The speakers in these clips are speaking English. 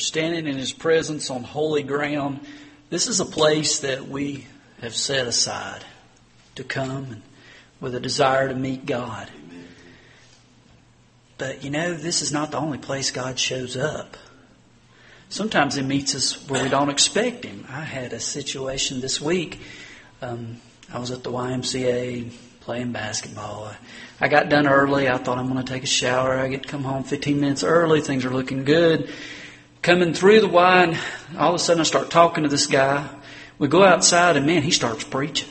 standing in His presence on holy ground. This is a place that we have set aside to come and with a desire to meet God. But you know, this is not the only place God shows up. Sometimes He meets us where we don't expect Him. I had a situation this week. Um, I was at the YMCA playing basketball. I got done early. I thought I'm going to take a shower. I get to come home 15 minutes early. Things are looking good. Coming through the wine, all of a sudden I start talking to this guy. We go outside and man, he starts preaching.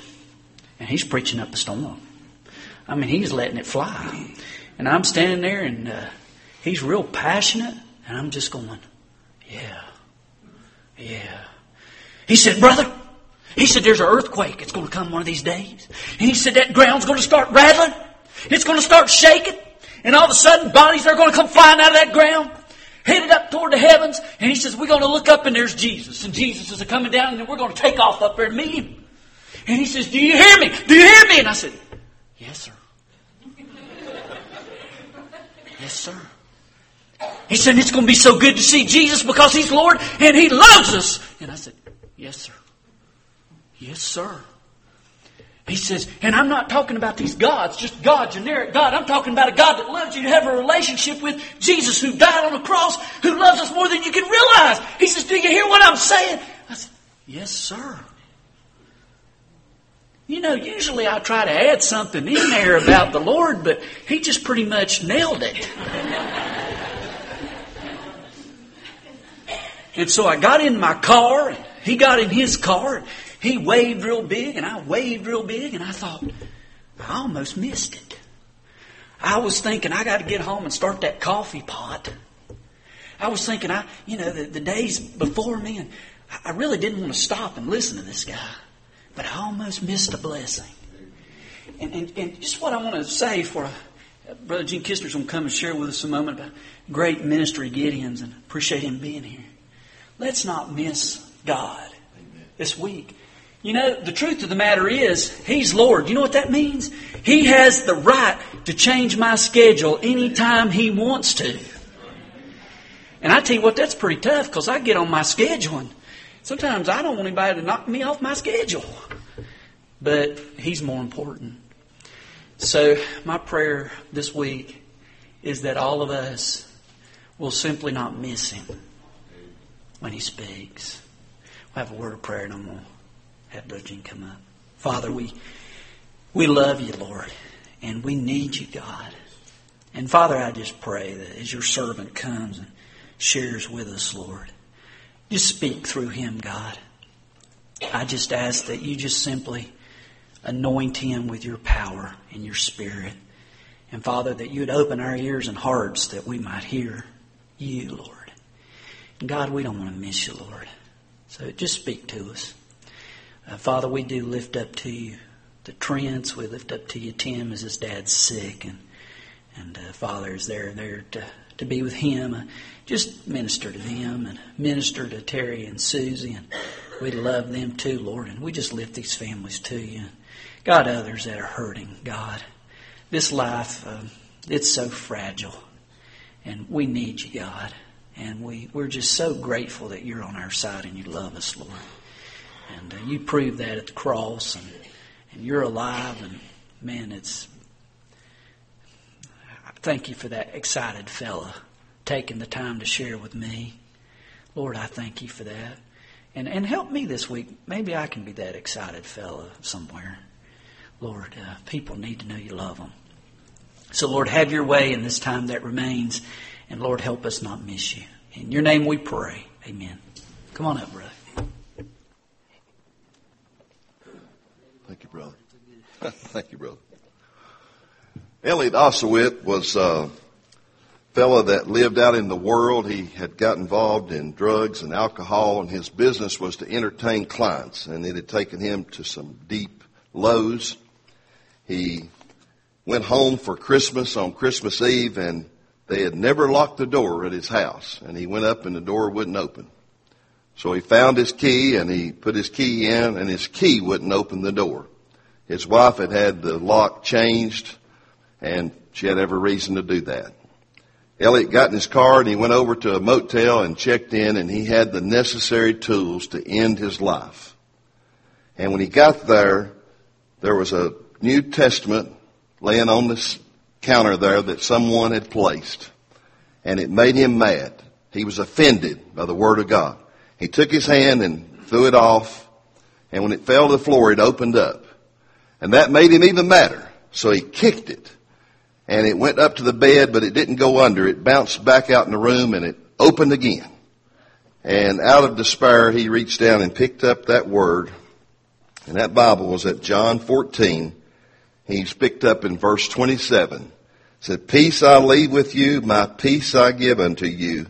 And he's preaching up a storm. I mean, he's letting it fly. And I'm standing there and uh, he's real passionate. And I'm just going, yeah, yeah. He said, brother, he said, there's an earthquake. It's going to come one of these days. And he said, that ground's going to start rattling. It's going to start shaking. And all of a sudden, bodies are going to come flying out of that ground, headed up toward the heavens. And he says, we're going to look up and there's Jesus. And Jesus is coming down and we're going to take off up there and meet him. And he says, do you hear me? Do you hear me? And I said, yes, sir. yes, sir. He said, it's going to be so good to see Jesus because he's Lord and he loves us. And I said, yes, sir. Yes, sir. He says, and I'm not talking about these gods, just God, generic God. I'm talking about a God that loves you to have a relationship with Jesus who died on the cross, who loves us more than you can realize. He says, do you hear what I'm saying? I said, yes, sir. You know, usually I try to add something in there about the Lord, but he just pretty much nailed it. and so I got in my car, and he got in his car, he waved real big and I waved real big and I thought, I almost missed it. I was thinking I got to get home and start that coffee pot. I was thinking I, you know, the, the days before me and I really didn't want to stop and listen to this guy, but I almost missed a blessing. And, and, and just what I want to say for uh, Brother Gene Kistner's going to come and share with us a moment about great ministry Gideons and appreciate him being here. Let's not miss God this week. You know, the truth of the matter is, He's Lord. You know what that means? He has the right to change my schedule anytime He wants to. And I tell you what, that's pretty tough because I get on my schedule sometimes I don't want anybody to knock me off my schedule. But He's more important. So, my prayer this week is that all of us will simply not miss Him when He speaks. We'll have a word of prayer going to have Brother come up. Father, we, we love you, Lord, and we need you, God. And Father, I just pray that as your servant comes and shares with us, Lord, just speak through him, God. I just ask that you just simply anoint him with your power and your spirit. And Father, that you would open our ears and hearts that we might hear you, Lord. And God, we don't want to miss you, Lord. So just speak to us. Uh, Father, we do lift up to you the Trents. We lift up to you Tim as his dad's sick, and and uh, Father is there there to to be with him. Uh, just minister to them and minister to Terry and Susie, and we love them too, Lord. And we just lift these families to you. God, others that are hurting, God, this life um, it's so fragile, and we need you, God. And we, we're just so grateful that you're on our side and you love us, Lord. And uh, you proved that at the cross, and, and you're alive. And man, it's. Thank you for that excited fella taking the time to share with me. Lord, I thank you for that. And, and help me this week. Maybe I can be that excited fella somewhere. Lord, uh, people need to know you love them. So, Lord, have your way in this time that remains. And, Lord, help us not miss you. In your name we pray. Amen. Come on up, brother. Thank you, brother. Thank you, brother. Elliot Osowitz was a fellow that lived out in the world. He had got involved in drugs and alcohol, and his business was to entertain clients, and it had taken him to some deep lows. He went home for Christmas on Christmas Eve, and they had never locked the door at his house, and he went up and the door wouldn't open. So he found his key and he put his key in and his key wouldn't open the door. His wife had had the lock changed and she had every reason to do that. Elliot got in his car and he went over to a motel and checked in and he had the necessary tools to end his life. And when he got there, there was a New Testament laying on this counter there that someone had placed. And it made him mad. He was offended by the Word of God. He took his hand and threw it off. And when it fell to the floor, it opened up. And that made him even madder. So he kicked it and it went up to the bed, but it didn't go under. It bounced back out in the room and it opened again. And out of despair, he reached down and picked up that word. And that Bible was at John 14. He's picked up in verse 27. It said, Peace I leave with you, my peace I give unto you.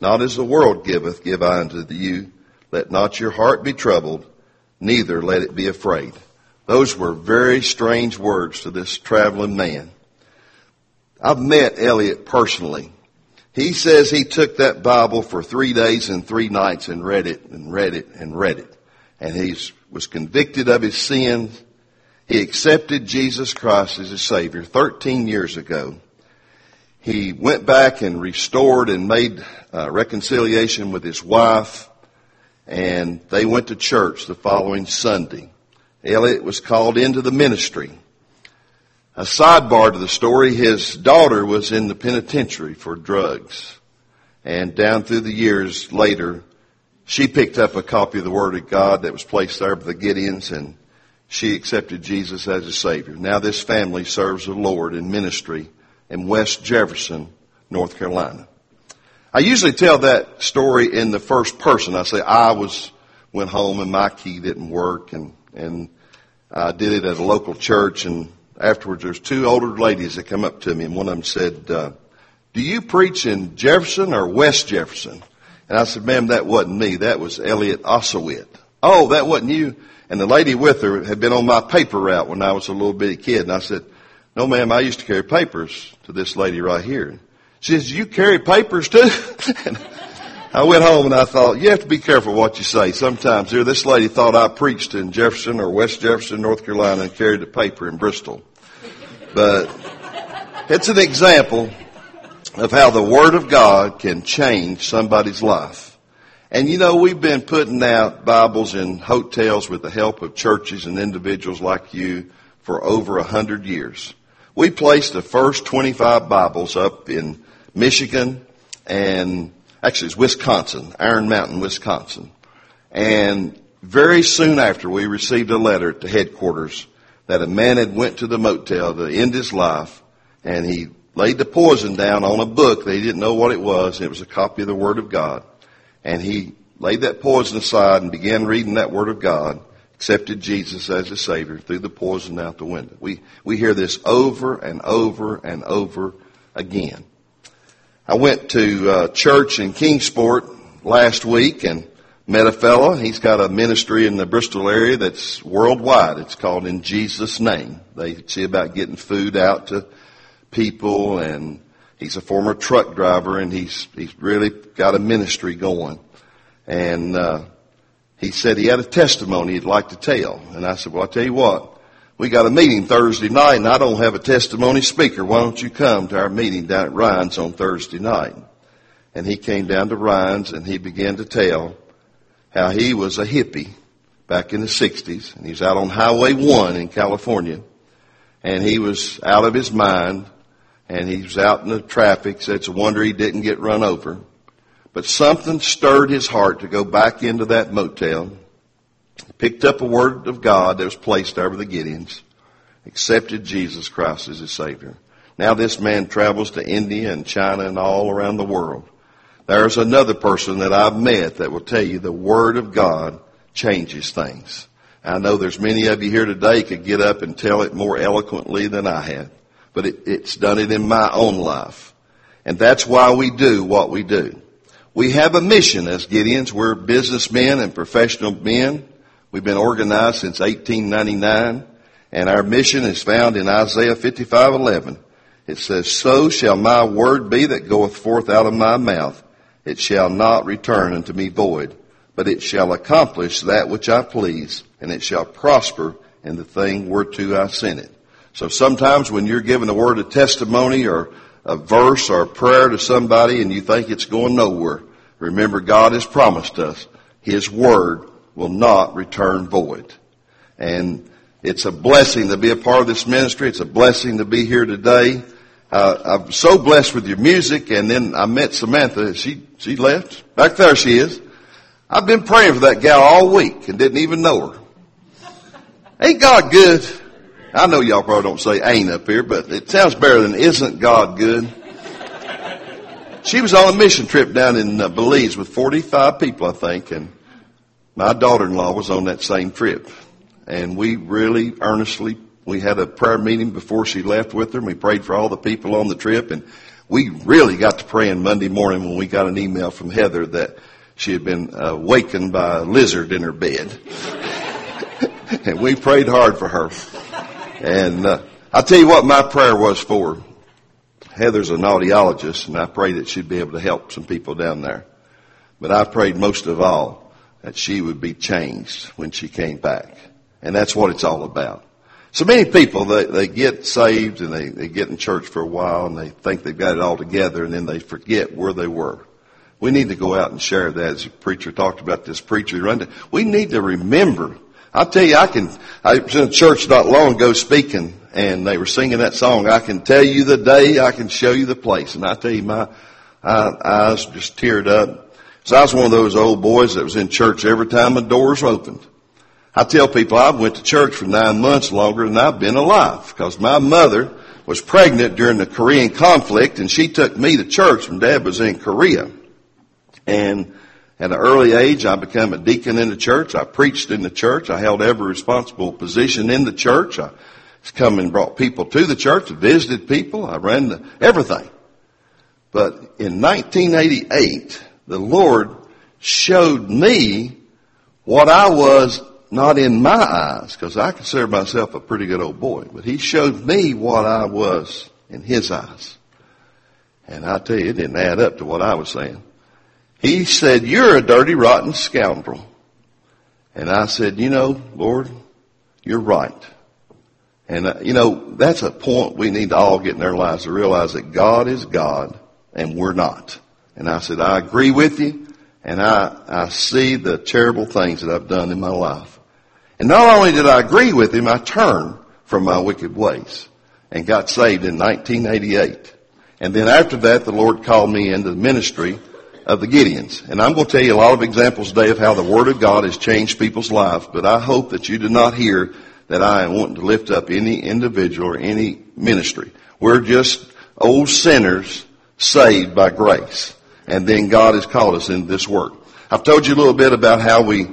Not as the world giveth, give I unto you. Let not your heart be troubled, neither let it be afraid. Those were very strange words to this traveling man. I've met Elliot personally. He says he took that Bible for three days and three nights and read it and read it and read it. And he was convicted of his sins. He accepted Jesus Christ as his Savior 13 years ago. He went back and restored and made uh, reconciliation with his wife, and they went to church the following Sunday. Elliot was called into the ministry. A sidebar to the story, his daughter was in the penitentiary for drugs. And down through the years later, she picked up a copy of the Word of God that was placed there by the Gideons and she accepted Jesus as a Savior. Now this family serves the Lord in ministry in West Jefferson, North Carolina. I usually tell that story in the first person. I say I was, went home and my key didn't work and, and I did it at a local church and afterwards, there's two older ladies that come up to me, and one of them said, uh, "Do you preach in Jefferson or West Jefferson?" And I said, "Ma'am, that wasn't me. That was Elliot Osowit." Oh, that wasn't you. And the lady with her had been on my paper route when I was a little bitty kid, and I said, "No, ma'am, I used to carry papers to this lady right here." She says, "You carry papers too?" I went home and I thought, you have to be careful what you say. Sometimes here, this lady thought I preached in Jefferson or West Jefferson, North Carolina and carried a paper in Bristol. But it's an example of how the Word of God can change somebody's life. And you know, we've been putting out Bibles in hotels with the help of churches and individuals like you for over a hundred years. We placed the first 25 Bibles up in Michigan and actually it's Wisconsin, Iron Mountain, Wisconsin. And very soon after we received a letter to headquarters that a man had went to the motel to end his life and he laid the poison down on a book that he didn't know what it was. It was a copy of the Word of God. And he laid that poison aside and began reading that Word of God, accepted Jesus as his Savior, threw the poison out the window. We, we hear this over and over and over again. I went to uh, church in Kingsport last week and met a fellow. He's got a ministry in the Bristol area that's worldwide. It's called In Jesus' Name. They see about getting food out to people and he's a former truck driver and he's, he's really got a ministry going. And, uh, he said he had a testimony he'd like to tell. And I said, well, I'll tell you what we got a meeting Thursday night and I don't have a testimony speaker. Why don't you come to our meeting down at Ryan's on Thursday night? And he came down to Ryan's and he began to tell how he was a hippie back in the 60s and he was out on Highway 1 in California and he was out of his mind and he was out in the traffic so it's a wonder he didn't get run over. But something stirred his heart to go back into that motel picked up a word of God that was placed over the Gideons, accepted Jesus Christ as his Savior. Now this man travels to India and China and all around the world. There's another person that I've met that will tell you the Word of God changes things. I know there's many of you here today could get up and tell it more eloquently than I have, but it, it's done it in my own life. And that's why we do what we do. We have a mission as Gideons. We're businessmen and professional men We've been organized since 1899, and our mission is found in Isaiah 55:11. It says, "So shall my word be that goeth forth out of my mouth; it shall not return unto me void, but it shall accomplish that which I please, and it shall prosper in the thing whereto I sent it." So sometimes when you're given a word of testimony or a verse or a prayer to somebody and you think it's going nowhere, remember God has promised us His Word will not return void. And it's a blessing to be a part of this ministry. It's a blessing to be here today. Uh, I'm so blessed with your music and then I met Samantha. She, she left. Back there she is. I've been praying for that gal all week and didn't even know her. Ain't God good? I know y'all probably don't say ain't up here, but it sounds better than isn't God good. She was on a mission trip down in uh, Belize with 45 people, I think, and my daughter-in-law was on that same trip. And we really earnestly, we had a prayer meeting before she left with her and we prayed for all the people on the trip and we really got to praying Monday morning when we got an email from Heather that she had been awakened by a lizard in her bed. and we prayed hard for her. And uh, I'll tell you what my prayer was for. Heather's an audiologist, and I prayed that she'd be able to help some people down there. But I prayed most of all that she would be changed when she came back. And that's what it's all about. So many people, they, they get saved and they, they get in church for a while and they think they've got it all together and then they forget where they were. We need to go out and share that as a preacher talked about this preacher. We need to remember I'll tell you, I can, I was in a church not long ago speaking and they were singing that song. I can tell you the day, I can show you the place. And I tell you, my eyes just teared up. So I was one of those old boys that was in church every time the doors opened. I tell people I went to church for nine months longer than I've been alive because my mother was pregnant during the Korean conflict and she took me to church when dad was in Korea. And at an early age, I became a deacon in the church. I preached in the church. I held every responsible position in the church. I come and brought people to the church, visited people. I ran the, everything. But in 1988, the Lord showed me what I was not in my eyes, because I consider myself a pretty good old boy, but He showed me what I was in His eyes. And I tell you, it didn't add up to what I was saying. He said, you're a dirty, rotten scoundrel. And I said, you know, Lord, you're right. And, uh, you know, that's a point we need to all get in our lives to realize that God is God and we're not. And I said, I agree with you and I, I see the terrible things that I've done in my life. And not only did I agree with him, I turned from my wicked ways and got saved in 1988. And then after that, the Lord called me into the ministry of the Gideons. And I'm going to tell you a lot of examples today of how the Word of God has changed people's lives, but I hope that you did not hear that I wanting to lift up any individual or any ministry. We're just old sinners saved by grace. And then God has called us into this work. I've told you a little bit about how we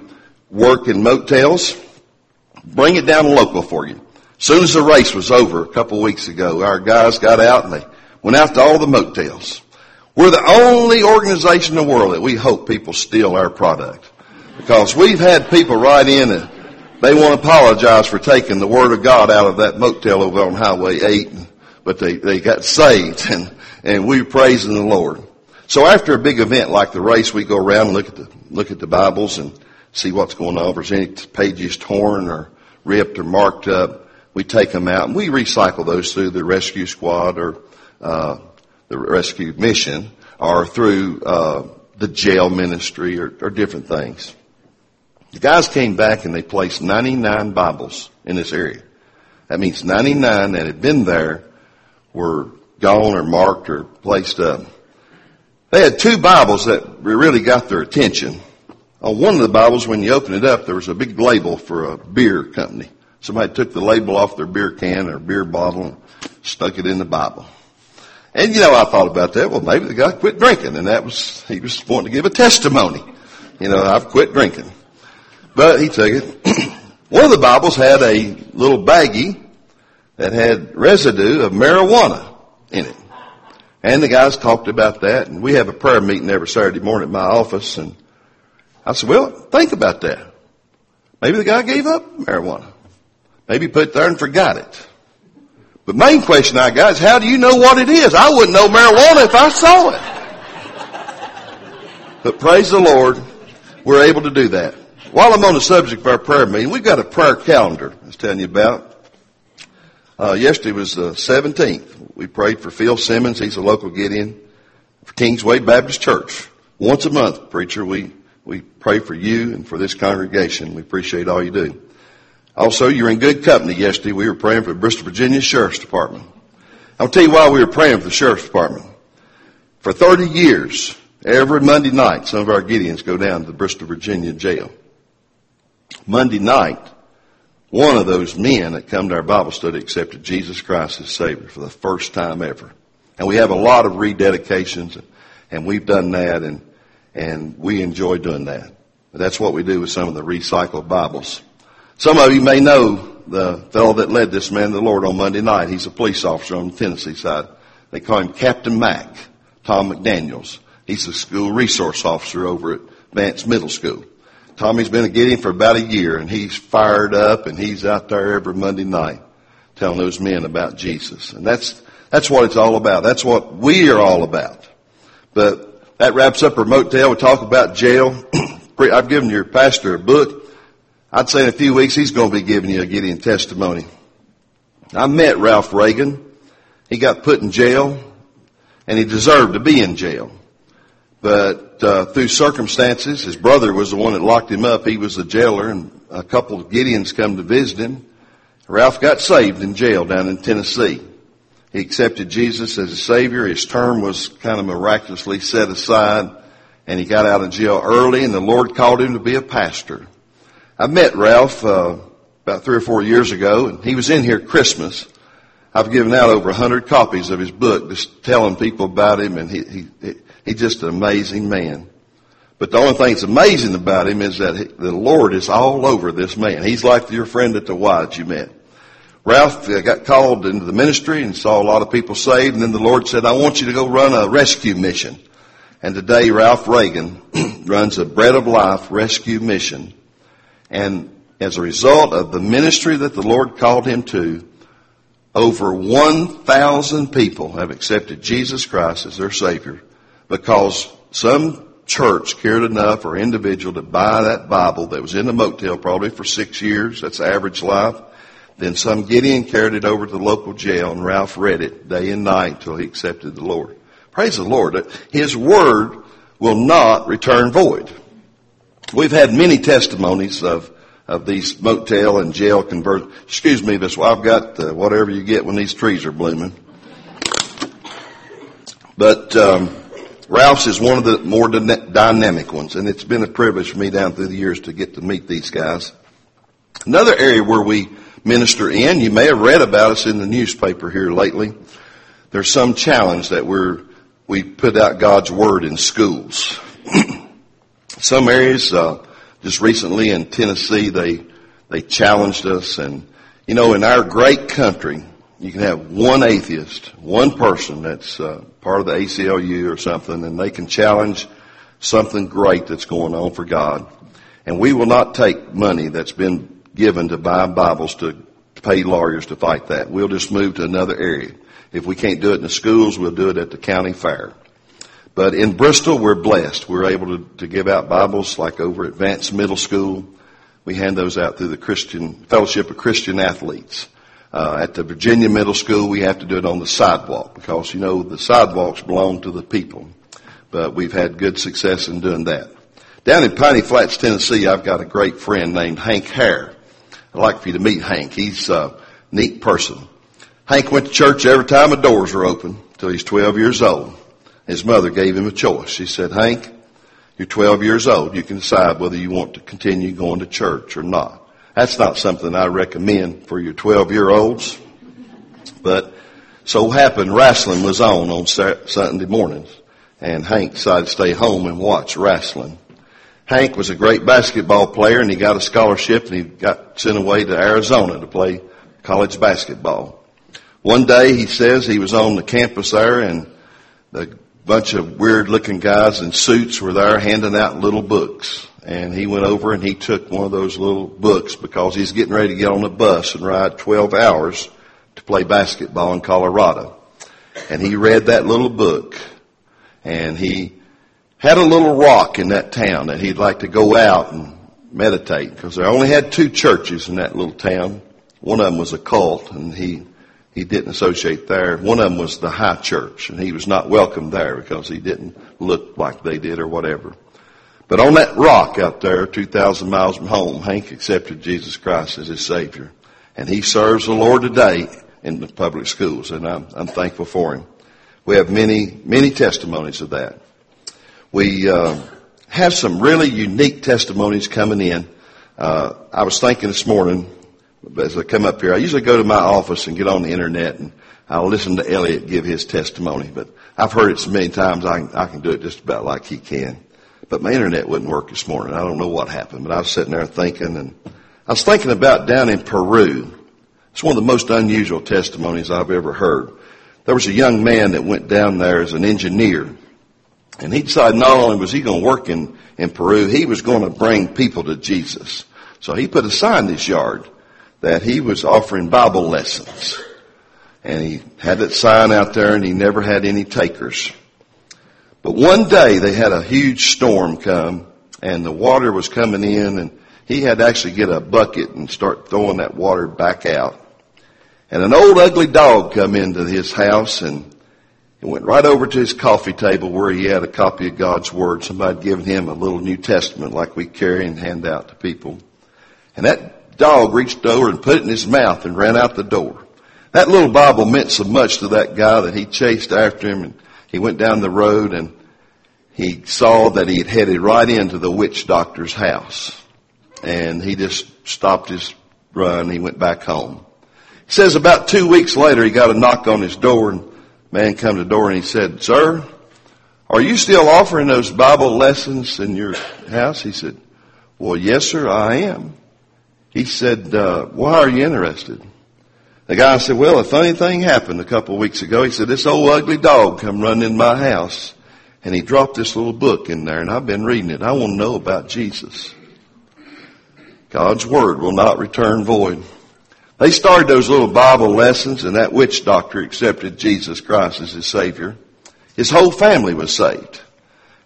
work in motels. Bring it down local for you. As soon as the race was over a couple of weeks ago, our guys got out and they went out to all the motels. We're the only organization in the world that we hope people steal our product. Because we've had people write in and they won't apologize for taking the Word of God out of that motel over on Highway 8, but they, they got saved and, and we're praising the Lord. So after a big event like the race, we go around and look at the, look at the Bibles and see what's going on. If there's any pages torn or ripped or marked up, we take them out and we recycle those through the rescue squad or, uh, the rescue mission or through uh, the jail ministry or, or different things. The guys came back and they placed 99 Bibles in this area. That means 99 that had been there were gone or marked or placed up. They had two Bibles that really got their attention. On one of the Bibles, when you open it up, there was a big label for a beer company. Somebody took the label off their beer can or beer bottle and stuck it in the Bible. And you know, I thought about that. Well, maybe the guy quit drinking and that was, he was wanting to give a testimony. You know, I've quit drinking. But he took it. One of the Bibles had a little baggie that had residue of marijuana in it. And the guys talked about that and we have a prayer meeting every Saturday morning at my office and I said, well, think about that. Maybe the guy gave up marijuana. Maybe put it there and forgot it. The main question I got is how do you know what it is? I wouldn't know marijuana if I saw it. But praise the Lord, we're able to do that. While I'm on the subject of our prayer meeting, we've got a prayer calendar I was telling you about. Uh, yesterday was the 17th. We prayed for Phil Simmons. He's a local Gideon for Kingsway Baptist Church. Once a month, preacher, we, we pray for you and for this congregation. We appreciate all you do. Also, you're in good company yesterday. We were praying for the Bristol, Virginia Sheriff's Department. I'll tell you why we were praying for the Sheriff's Department. For 30 years, every Monday night, some of our Gideons go down to the Bristol, Virginia jail. Monday night, one of those men that come to our Bible study accepted Jesus Christ as Savior for the first time ever. And we have a lot of rededications, and we've done that, and, and we enjoy doing that. That's what we do with some of the recycled Bibles. Some of you may know the fellow that led this man to the Lord on Monday night. He's a police officer on the Tennessee side. They call him Captain Mack, Tom McDaniels. He's a school resource officer over at Vance Middle School. Tommy's been a Gideon for about a year and he's fired up and he's out there every Monday night telling those men about Jesus. And that's, that's what it's all about. That's what we are all about. But that wraps up our motel. We talk about jail. I've given your pastor a book. I'd say in a few weeks he's going to be giving you a Gideon testimony. I met Ralph Reagan. He got put in jail and he deserved to be in jail. But uh, through circumstances, his brother was the one that locked him up. He was the jailer, and a couple of Gideons come to visit him. Ralph got saved in jail down in Tennessee. He accepted Jesus as a Savior. His term was kind of miraculously set aside, and he got out of jail early, and the Lord called him to be a pastor. I met Ralph uh, about three or four years ago, and he was in here Christmas. I've given out over a hundred copies of his book, just telling people about him, and he, he He's just an amazing man. But the only thing that's amazing about him is that the Lord is all over this man. He's like your friend at the Wides you met. Ralph uh, got called into the ministry and saw a lot of people saved, and then the Lord said, I want you to go run a rescue mission. And today Ralph Reagan runs a Bread of Life rescue mission. And as a result of the ministry that the Lord called him to, over 1,000 people have accepted Jesus Christ as their Savior because some church cared enough or individual to buy that Bible that was in the motel probably for six years. That's average life. Then some Gideon carried it over to the local jail and Ralph read it day and night until he accepted the Lord. Praise the Lord. His word will not return void. We've had many testimonies of of these motel and jail conversions. Excuse me, this I've got uh, whatever you get when these trees are blooming. But um, Ralph's is one of the more dynamic ones, and it's been a privilege for me down through the years to get to meet these guys. Another area where we minister in, you may have read about us in the newspaper here lately. There's some challenge that we're, we put out God's Word in schools. some areas, uh, just recently in Tennessee, they, they challenged us and, you know, in our great country, you can have one atheist, one person that's uh, part of the ACLU or something, and they can challenge something great that's going on for God. And we will not take money that's been given to buy Bibles to, pay lawyers to fight that. We'll just move to another area. If we can't do it in the schools, we'll do it at the county fair. But in Bristol, we're blessed. We're able to, to give out Bibles like over at Vance Middle School. We hand those out through the Christian Fellowship of Christian Athletes. Uh, at the Virginia Middle School, we have to do it on the sidewalk because, you know, the sidewalks belong to the people. But we've had good success in doing that. Down in Piney Flats, Tennessee, I've got a great friend named Hank Hare. I'd like for you to meet Hank. He's a neat person. Hank went to church every time the doors were open until he's 12 years old. His mother gave him a choice. She said, Hank, you're 12 years old. You can decide whether you want to continue going to church or not. That's not something I recommend for your 12 year olds. But so happened wrestling was on on Sunday mornings and Hank decided to stay home and watch wrestling. Hank was a great basketball player and he got a scholarship and he got sent away to Arizona to play college basketball. One day he says he was on the campus there and a bunch of weird looking guys in suits were there handing out little books and he went over and he took one of those little books because he's getting ready to get on a bus and ride 12 hours to play basketball in Colorado. And he read that little book and he had a little rock in that town that he'd like to go out and meditate because they only had two churches in that little town. One of them was a cult and he he didn't associate there. One of them was the high church, and he was not welcome there because he didn't look like they did or whatever. But on that rock out there, 2,000 miles from home, Hank accepted Jesus Christ as his Savior. And he serves the Lord today in the public schools, and I'm, I'm thankful for him. We have many, many testimonies of that. We uh, have some really unique testimonies coming in. Uh, I was thinking this morning, as I come up here, I usually go to my office and get on the internet and I'll listen to Elliot give his testimony, but I've heard it so many times I I can do it just about like he can. But my internet wouldn't work this morning. I don't know what happened, but I was sitting there thinking and I was thinking about down in Peru. It's one of the most unusual testimonies I've ever heard. There was a young man that went down there as an engineer and he decided not only was he going to work in, in Peru, he was going to bring people to Jesus. So he put a sign in his yard that he was offering Bible lessons. And he had that sign out there and he never had any takers. But one day they had a huge storm come and the water was coming in and he had to actually get a bucket and start throwing that water back out. And an old ugly dog come into his house and he went right over to his coffee table where he had a copy of God's Word. Somebody had given him a little New Testament like we carry and hand out to people. And that dog reached over and put it in his mouth and ran out the door. That little Bible meant so much to that guy that he chased after him and he went down the road and he saw that he had headed right into the witch doctor's house. And he just stopped his run. He went back home. He says about two weeks later he got a knock on his door and man come to the door and he said, sir, are you still offering those Bible lessons in your house? He said, well, yes, sir, I am. He said, uh, why are you interested? The guy said, well, a funny thing happened a couple of weeks ago. He said, this old ugly dog come running in my house and he dropped this little book in there and I've been reading it. I want to know about Jesus. God's word will not return void. They started those little Bible lessons and that witch doctor accepted Jesus Christ as his Savior. His whole family was saved.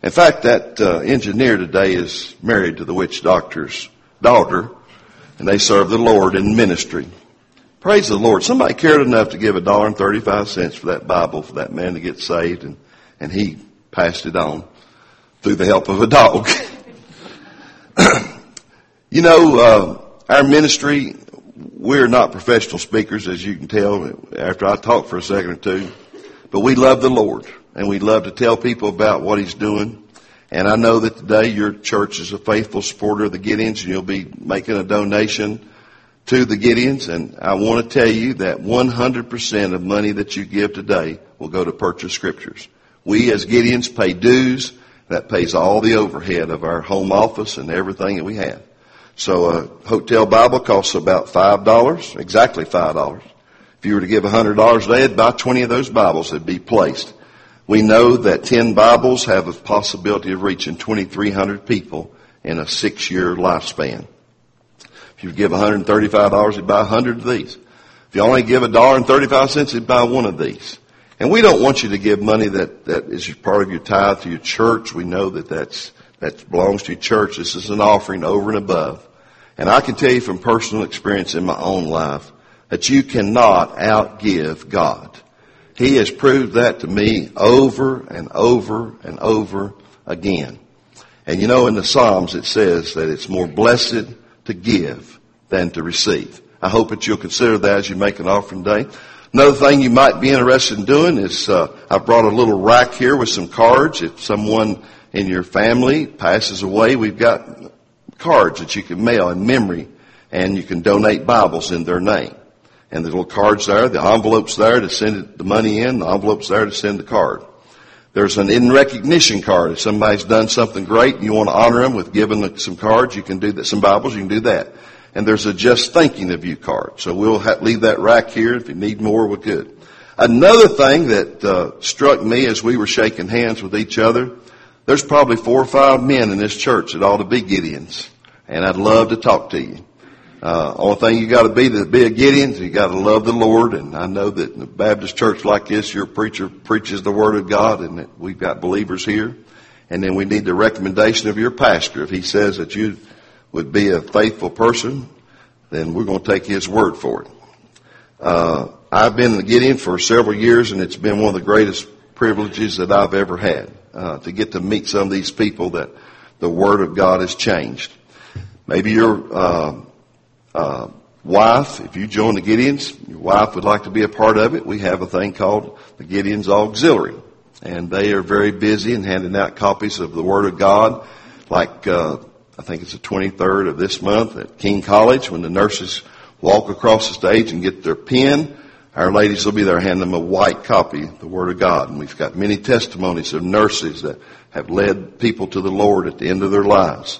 In fact, that uh, engineer today is married to the witch doctor's daughter and they serve the Lord in ministry. Praise the Lord. Somebody cared enough to give a dollar and thirty-five cents for that Bible for that man to get saved, and, and he passed it on through the help of a dog. you know, uh, our ministry, we're not professional speakers, as you can tell after I talk for a second or two, but we love the Lord, and we love to tell people about what He's doing. And I know that today your church is a faithful supporter of the Gideons and you'll be making a donation to the Gideons. And I want to tell you that 100% of money that you give today will go to purchase scriptures. We as Gideons pay dues. That pays all the overhead of our home office and everything that we have. So a hotel Bible costs about $5, exactly $5. If you were to give a $100 a day, buy 20 of those Bibles would be placed we know that 10 Bibles have a possibility of reaching 2,300 people in a six year lifespan. If you give $135, you buy 100 of these. If you only give a dollar and 35 cents, you buy one of these. And we don't want you to give money that, that is part of your tithe to your church. We know that that's, that belongs to your church. This is an offering over and above. And I can tell you from personal experience in my own life that you cannot outgive God. He has proved that to me over and over and over again. And you know, in the Psalms it says that it's more blessed to give than to receive. I hope that you'll consider that as you make an offering day. Another thing you might be interested in doing is uh, I brought a little rack here with some cards. If someone in your family passes away, we've got cards that you can mail in memory, and you can donate Bibles in their name. And the little cards there, the envelopes there to send the money in, the envelopes there to send the card. There's an in recognition card. If somebody's done something great and you want to honor them with giving some cards, you can do that. Some Bibles, you can do that. And there's a just thinking of you card. So we'll leave that rack here. If you need more, we're good. Another thing that uh, struck me as we were shaking hands with each other, there's probably four or five men in this church that ought to be Gideons. And I'd love to talk to you. Uh, only thing you got to be to be a Gideon is you got to love the Lord. And I know that in a Baptist church like this, your preacher preaches the Word of God, and that we've got believers here. And then we need the recommendation of your pastor. If he says that you would be a faithful person, then we're going to take his word for it. Uh, I've been in Gideon for several years, and it's been one of the greatest privileges that I've ever had uh, to get to meet some of these people that the Word of God has changed. Maybe your uh, uh, wife, if you join the Gideons, your wife would like to be a part of it. We have a thing called the Gideons Auxiliary, and they are very busy in handing out copies of the Word of God. Like uh, I think it's the 23rd of this month at King College when the nurses walk across the stage and get their pen. Our ladies will be there handing them a white copy the Word of God. And we've got many testimonies of nurses that have led people to the Lord at the end of their lives.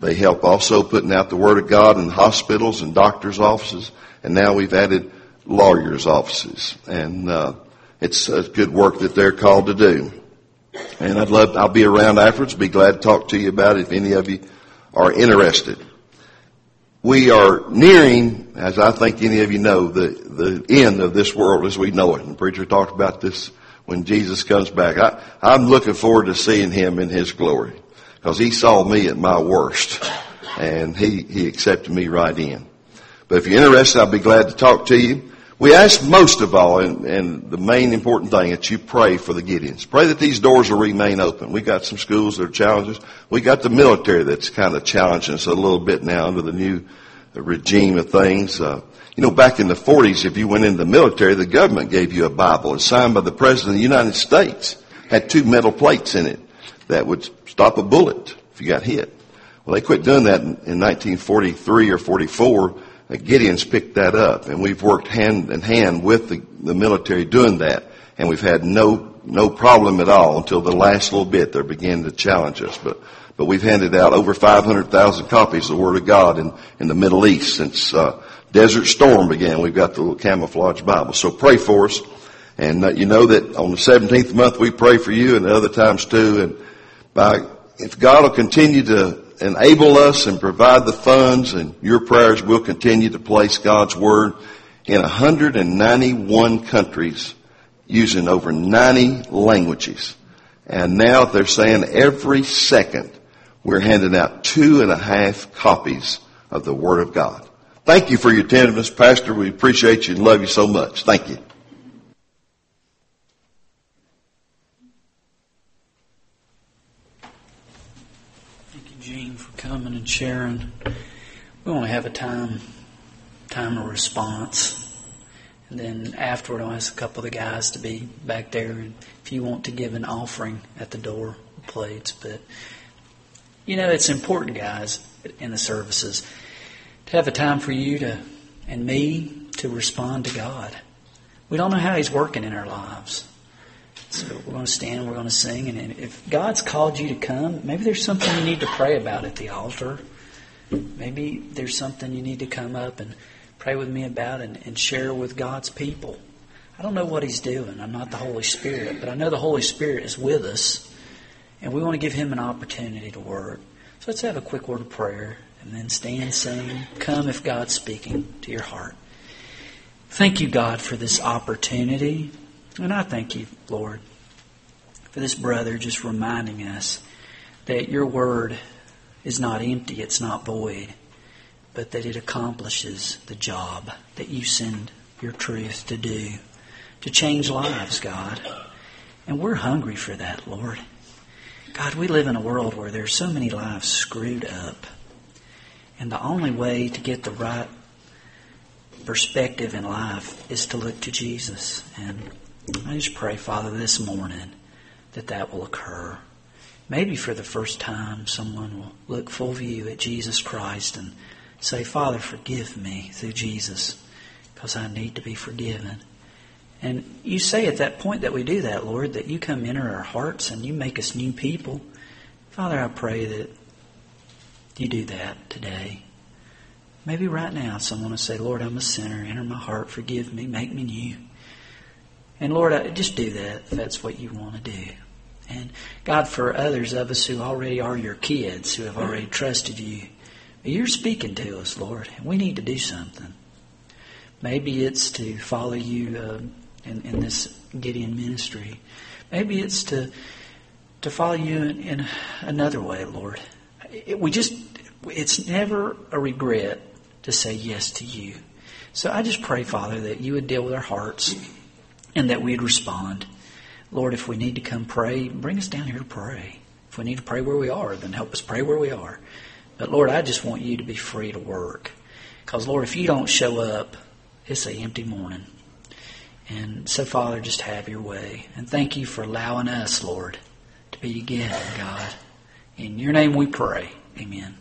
They help also putting out the Word of God in hospitals and doctors' offices. And now we've added lawyers' offices. And, uh, it's a good work that they're called to do. And I'd love, I'll be around afterwards, be glad to talk to you about it if any of you are interested we are nearing, as I think any of you know, the, the end of this world as we know it. And the preacher talked about this when Jesus comes back. I, I'm looking forward to seeing him in his glory because he saw me at my worst and he, he accepted me right in. But if you're interested, I'll be glad to talk to you. We ask most of all, and, and, the main important thing, that you pray for the Gideons. Pray that these doors will remain open. We got some schools that are challenges. We got the military that's kind of challenging us a little bit now under the new regime of things. Uh, you know, back in the 40s, if you went into the military, the government gave you a Bible. It's signed by the President of the United States. Had two metal plates in it that would stop a bullet if you got hit. Well, they quit doing that in, in 1943 or 44 Gideon's picked that up, and we've worked hand in hand with the, the military doing that, and we've had no no problem at all until the last little bit. They're beginning to challenge us, but but we've handed out over 500,000 copies of the Word of God in in the Middle East since uh, Desert Storm began. We've got the little camouflage Bible, so pray for us. And uh, you know that on the 17th month we pray for you and other times too. And by, if God will continue to enable us and provide the funds and your prayers will continue to place God's Word in 191 countries using over 90 languages. And now they're saying every second we're handing out two and a half copies of the Word of God. Thank you for your attentiveness, Pastor. We appreciate you and love you so much. Thank you. Coming and sharing. We want to have a time, time of response. And then afterward, I'll ask a couple of the guys to be back there. And if you want to give an offering at the door, plates. But, you know, it's important, guys, in the services to have a time for you to, and me, to respond to God. We don't know how He's working in our lives. So we're going to stand, we're going to sing, and if God's called you to come, maybe there's something you need to pray about at the altar. Maybe there's something you need to come up and pray with me about and, and share with God's people. I don't know what He's doing. I'm not the Holy Spirit, but I know the Holy Spirit is with us, and we want to give Him an opportunity to work. So let's have a quick word of prayer, and then stand, sing, come if God's speaking to your heart. Thank you, God, for this opportunity. And I thank you, Lord, for this brother just reminding us that your word is not empty, it's not void, but that it accomplishes the job that you send your truth to do, to change lives, God. And we're hungry for that, Lord. God, we live in a world where there's so many lives screwed up. And the only way to get the right perspective in life is to look to Jesus. And I just pray, Father, this morning that that will occur. Maybe for the first time, someone will look full view at Jesus Christ and say, Father, forgive me through Jesus because I need to be forgiven. And you say at that point that we do that, Lord, that you come into our hearts and you make us new people. Father, I pray that you do that today. Maybe right now someone will say, Lord, I'm a sinner. Enter my heart. Forgive me. Make me new. And Lord, just do that if that's what you want to do. And God, for others of us who already are your kids, who have already trusted you, you're speaking to us, Lord, and we need to do something. Maybe it's to follow you uh, in, in this Gideon ministry. Maybe it's to to follow you in, in another way, Lord. It, we just it's never a regret to say yes to you. So I just pray, Father, that you would deal with our hearts and that we'd respond. Lord, if we need to come pray, bring us down here to pray. If we need to pray where we are, then help us pray where we are. But Lord, I just want you to be free to work. Because, Lord, if you don't show up, it's an empty morning. And so, Father, just have your way. And thank you for allowing us, Lord, to be again, God. In your name we pray. Amen.